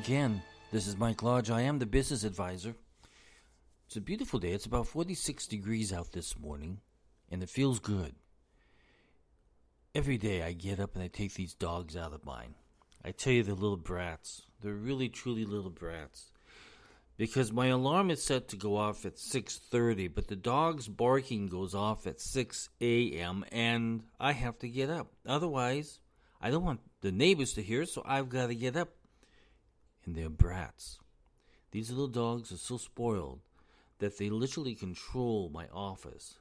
again. This is Mike Lodge. I am the business advisor. It's a beautiful day. It's about 46 degrees out this morning, and it feels good. Every day I get up and I take these dogs out of mine. I tell you, they're little brats. They're really, truly little brats. Because my alarm is set to go off at 6.30, but the dog's barking goes off at 6 a.m., and I have to get up. Otherwise, I don't want the neighbors to hear, so I've got to get up and they're brats. These little dogs are so spoiled that they literally control my office.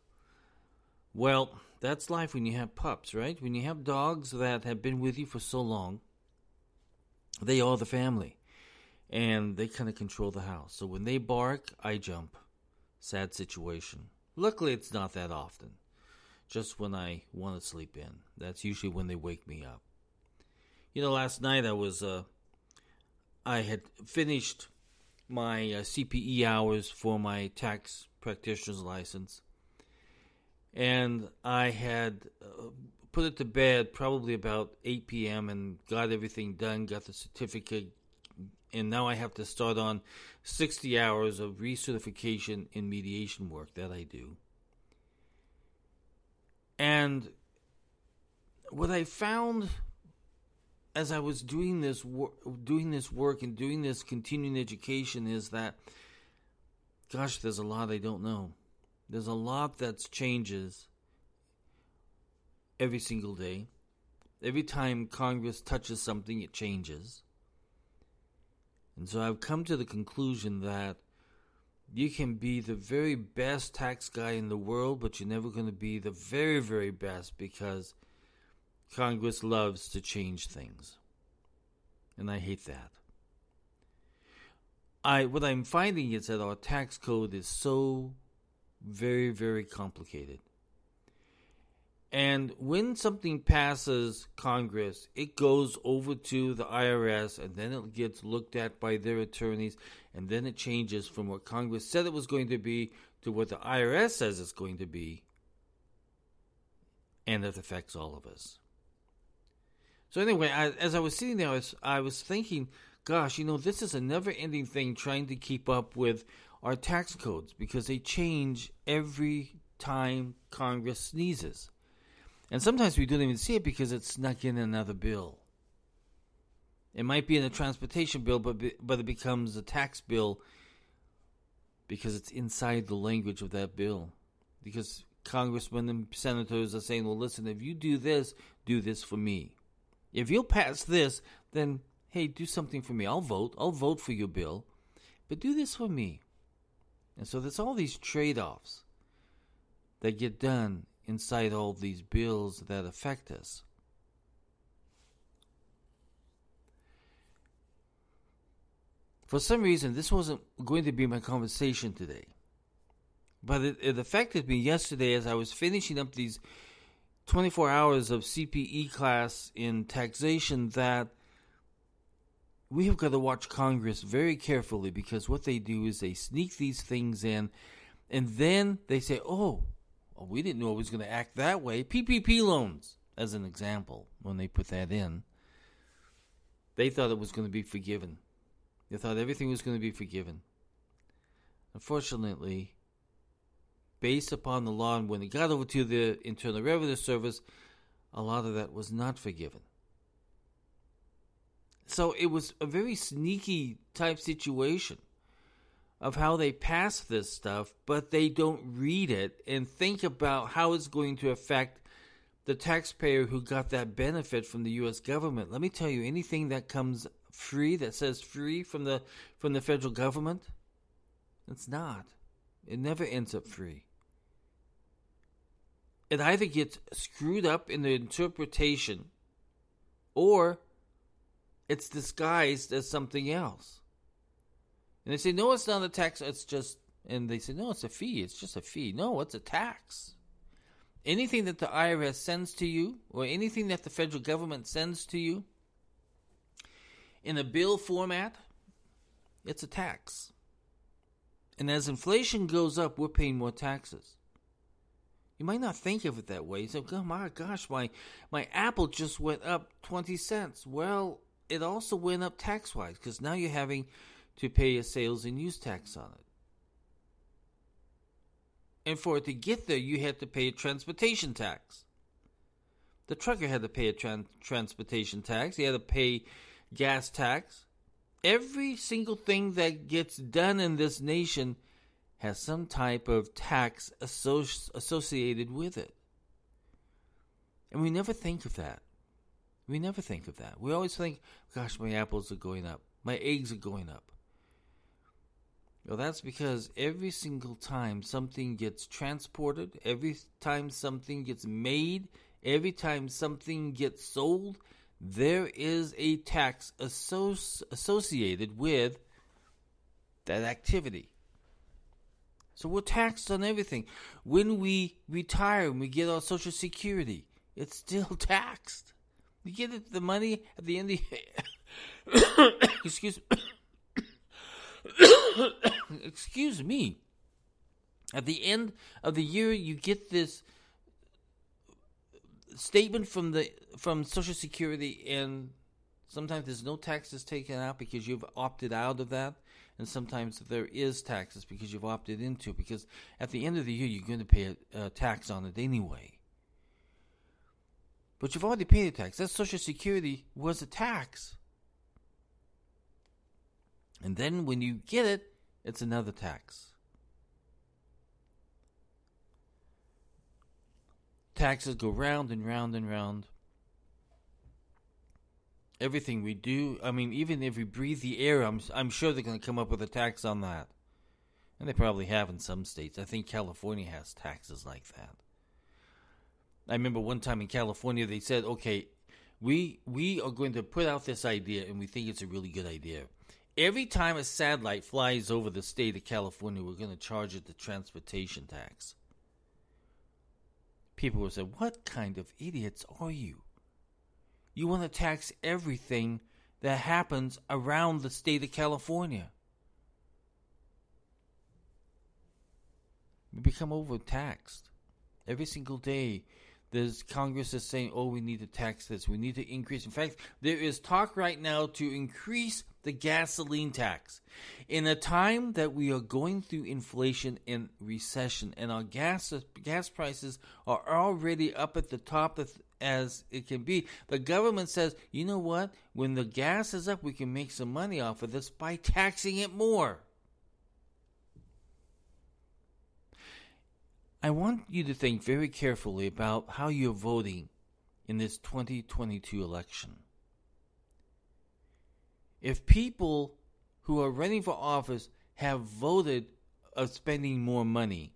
Well, that's life when you have pups, right? When you have dogs that have been with you for so long, they are the family. And they kind of control the house. So when they bark, I jump. Sad situation. Luckily, it's not that often. Just when I want to sleep in. That's usually when they wake me up. You know, last night I was uh, I had finished my uh, CPE hours for my tax practitioner's license, and I had uh, put it to bed probably about 8 p.m. and got everything done, got the certificate, and now I have to start on 60 hours of recertification in mediation work that I do. And what I found as I was doing this work, doing this work and doing this continuing education is that, gosh, there's a lot I don't know. There's a lot that changes every single day. Every time Congress touches something, it changes. And so I've come to the conclusion that you can be the very best tax guy in the world, but you're never going to be the very, very best because Congress loves to change things. And I hate that. I what I'm finding is that our tax code is so very very complicated. And when something passes Congress, it goes over to the IRS and then it gets looked at by their attorneys and then it changes from what Congress said it was going to be to what the IRS says it's going to be. And it affects all of us. So anyway, I, as I was sitting there, I was, I was thinking, gosh, you know, this is a never-ending thing trying to keep up with our tax codes because they change every time Congress sneezes. And sometimes we don't even see it because it's snuck in another bill. It might be in a transportation bill, but but it becomes a tax bill because it's inside the language of that bill. Because congressmen and senators are saying, "Well, listen, if you do this, do this for me." If you'll pass this, then hey, do something for me. I'll vote. I'll vote for your bill. But do this for me. And so there's all these trade offs that get done inside all these bills that affect us. For some reason, this wasn't going to be my conversation today. But it, it affected me yesterday as I was finishing up these 24 hours of CPE class in taxation that we have got to watch Congress very carefully because what they do is they sneak these things in and then they say, oh, well, we didn't know it was going to act that way. PPP loans, as an example, when they put that in, they thought it was going to be forgiven. They thought everything was going to be forgiven. Unfortunately, based upon the law, and when it got over to the Internal Revenue Service, a lot of that was not forgiven. So it was a very sneaky type situation of how they pass this stuff, but they don't read it and think about how it's going to affect the taxpayer who got that benefit from the US government. Let me tell you anything that comes free that says free from the from the federal government, it's not. It never ends up free it either gets screwed up in the interpretation or it's disguised as something else. And they say, no, it's not a tax, it's just, and they say, no, it's a fee, it's just a fee. No, it's a tax. Anything that the IRS sends to you, or anything that the federal government sends to you in a bill format, it's a tax. And as inflation goes up, we're paying more taxes. You might not think of it that way. You say, "Oh my gosh, my my apple just went up twenty cents." Well, it also went up tax wise because now you're having to pay a sales and use tax on it. And for it to get there, you had to pay a transportation tax. The trucker had to pay a tran- transportation tax. He had to pay gas tax. Every single thing that gets done in this nation has some type of tax associ- associated with it. And we never think of that. We never think of that. We always think, gosh, my apples are going up, my eggs are going up. Well, that's because every single time something gets transported, every time something gets made, every time something gets sold, there is a tax associ- associated with that activity. So we're taxed on everything. When we retire and we get our Social Security, it's still taxed. You get the money at the end of the excuse excuse me. At the end of the year, you get this statement from the from Social Security, and sometimes there's no taxes taken out because you've opted out of that, and sometimes there is taxes because you've opted into. Because at the end of the year, you're going to pay a, a tax on it anyway. But you've already paid a tax. That Social Security was a tax. And then when you get it, it's another tax. Taxes go round and round and round. Everything we do, I mean, even if we breathe the air, I'm, I'm sure they're going to come up with a tax on that. And they probably have in some states. I think California has taxes like that. I remember one time in California they said, "Okay, we we are going to put out this idea and we think it's a really good idea. Every time a satellite flies over the state of California, we're going to charge it the transportation tax." People would say, "What kind of idiots are you? You want to tax everything that happens around the state of California?" We become overtaxed every single day there's Congress is saying, "Oh, we need to tax this. We need to increase." In fact, there is talk right now to increase the gasoline tax. In a time that we are going through inflation and recession, and our gas gas prices are already up at the top of, as it can be, the government says, "You know what? When the gas is up, we can make some money off of this by taxing it more." I want you to think very carefully about how you're voting in this 2022 election. If people who are running for office have voted of spending more money,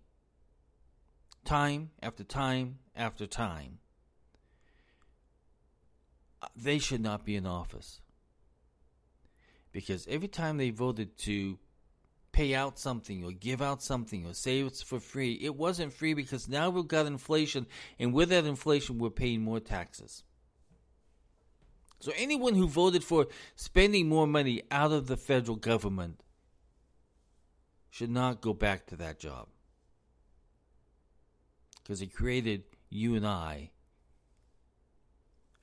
time after time after time, they should not be in office. Because every time they voted to pay out something or give out something or say it's for free. It wasn't free because now we've got inflation, and with that inflation, we're paying more taxes. So anyone who voted for spending more money out of the federal government should not go back to that job. Because it created you and I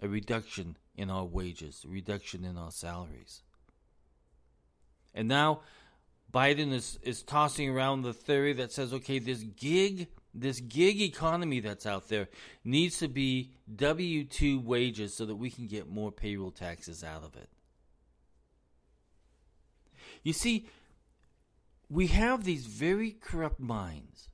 a reduction in our wages, a reduction in our salaries. And now Biden is, is tossing around the theory that says, okay, this gig, this gig economy that's out there needs to be W 2 wages so that we can get more payroll taxes out of it. You see, we have these very corrupt minds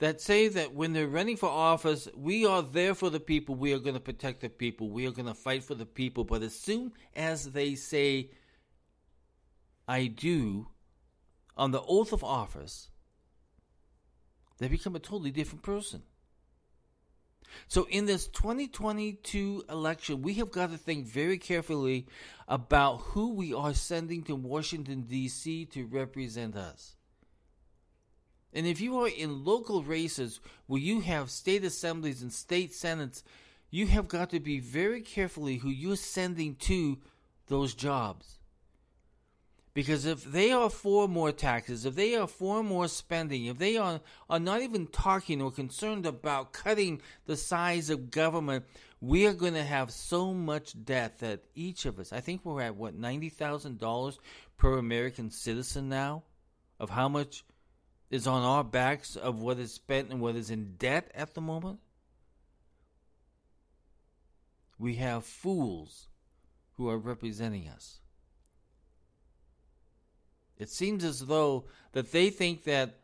that say that when they're running for office, we are there for the people, we are going to protect the people, we are going to fight for the people. But as soon as they say I do on the oath of office, they become a totally different person. So, in this 2022 election, we have got to think very carefully about who we are sending to Washington, D.C. to represent us. And if you are in local races where you have state assemblies and state senates, you have got to be very carefully who you're sending to those jobs. Because if they are for more taxes, if they are for more spending, if they are, are not even talking or concerned about cutting the size of government, we are going to have so much debt that each of us, I think we're at what, $90,000 per American citizen now? Of how much is on our backs of what is spent and what is in debt at the moment. We have fools who are representing us. It seems as though that they think that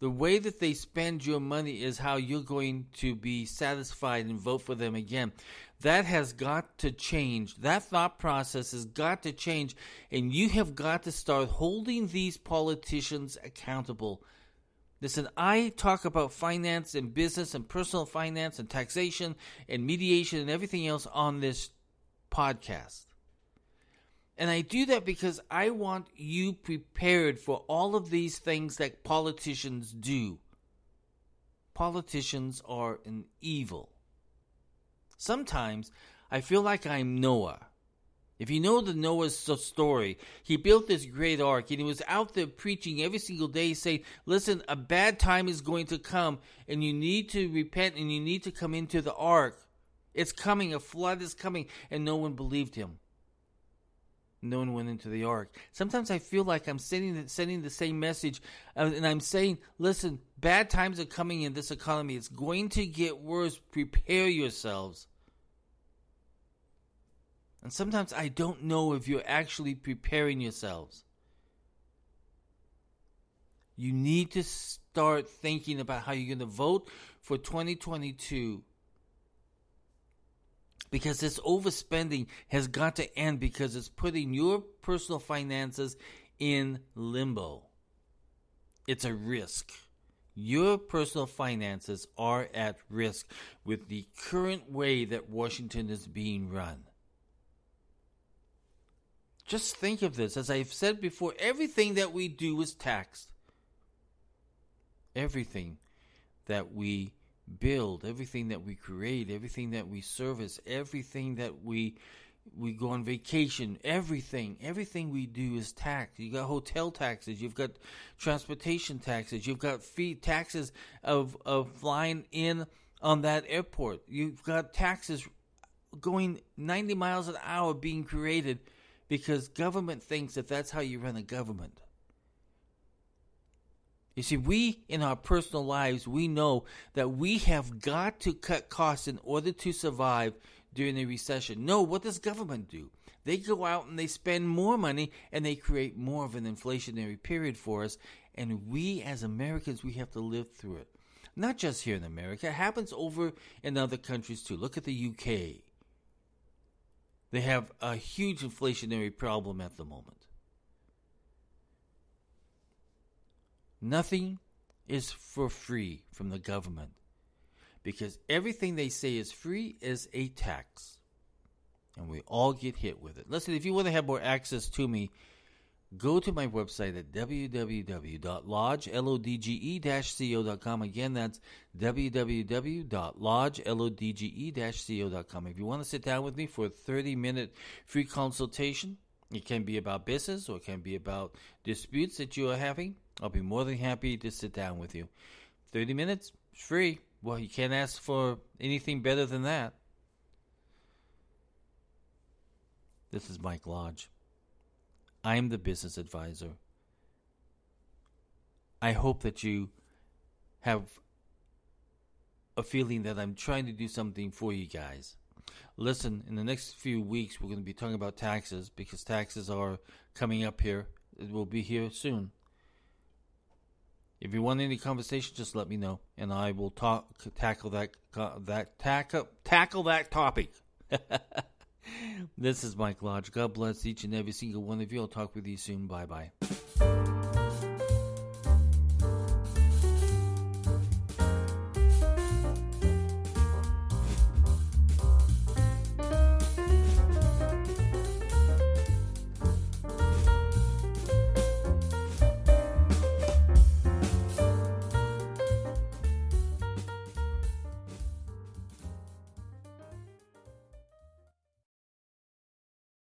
the way that they spend your money is how you're going to be satisfied and vote for them again. That has got to change. That thought process has got to change. And you have got to start holding these politicians accountable. Listen, I talk about finance and business and personal finance and taxation and mediation and everything else on this podcast. And I do that because I want you prepared for all of these things that politicians do. Politicians are an evil. Sometimes I feel like I'm Noah. If you know the Noah's story, he built this great ark and he was out there preaching every single day saying, Listen, a bad time is going to come and you need to repent and you need to come into the ark. It's coming, a flood is coming, and no one believed him no one went into the ark. Sometimes I feel like I'm sending sending the same message, uh, and I'm saying, listen, bad times are coming in this economy. It's going to get worse. Prepare yourselves. And sometimes I don't know if you're actually preparing yourselves. You need to start thinking about how you're going to vote for 2022 because this overspending has got to end because it's putting your personal finances in limbo. It's a risk. Your personal finances are at risk with the current way that Washington is being run. Just think of this. As I've said before, everything that we do is taxed. Everything that we build, everything that we create, everything that we service, everything that we we go on vacation, everything, everything we do is taxed. You got hotel taxes, you've got transportation taxes, you've got fee taxes of of flying in on that airport. You've got taxes going 90 miles an hour being created because government thinks that that's how you run a government. You see, we in our personal lives, we know that we have got to cut costs in order to survive during a recession. No, what does government do? They go out and they spend more money and they create more of an inflationary period for us. And we as Americans, we have to live through it. Not just here in America, it happens over in other countries too. Look at the UK. They have a huge inflationary problem at the moment. Nothing is for free from the government because everything they say is free is a tax. And we all get hit with it. Listen, if you want to have more access to me, go to my website at www.lodgelodge-co.com. Again, that's www.lodgelodge-co.com. If you want to sit down with me for a 30-minute free consultation, it can be about business or it can be about disputes that you are having. I'll be more than happy to sit down with you. 30 minutes, free. Well, you can't ask for anything better than that. This is Mike Lodge. I'm the business advisor. I hope that you have a feeling that I'm trying to do something for you guys. Listen, in the next few weeks, we're going to be talking about taxes because taxes are coming up here. It will be here soon. If you want any conversation, just let me know, and I will talk tackle that that tackle tackle that topic. this is Mike Lodge. God bless each and every single one of you. I'll talk with you soon. Bye bye.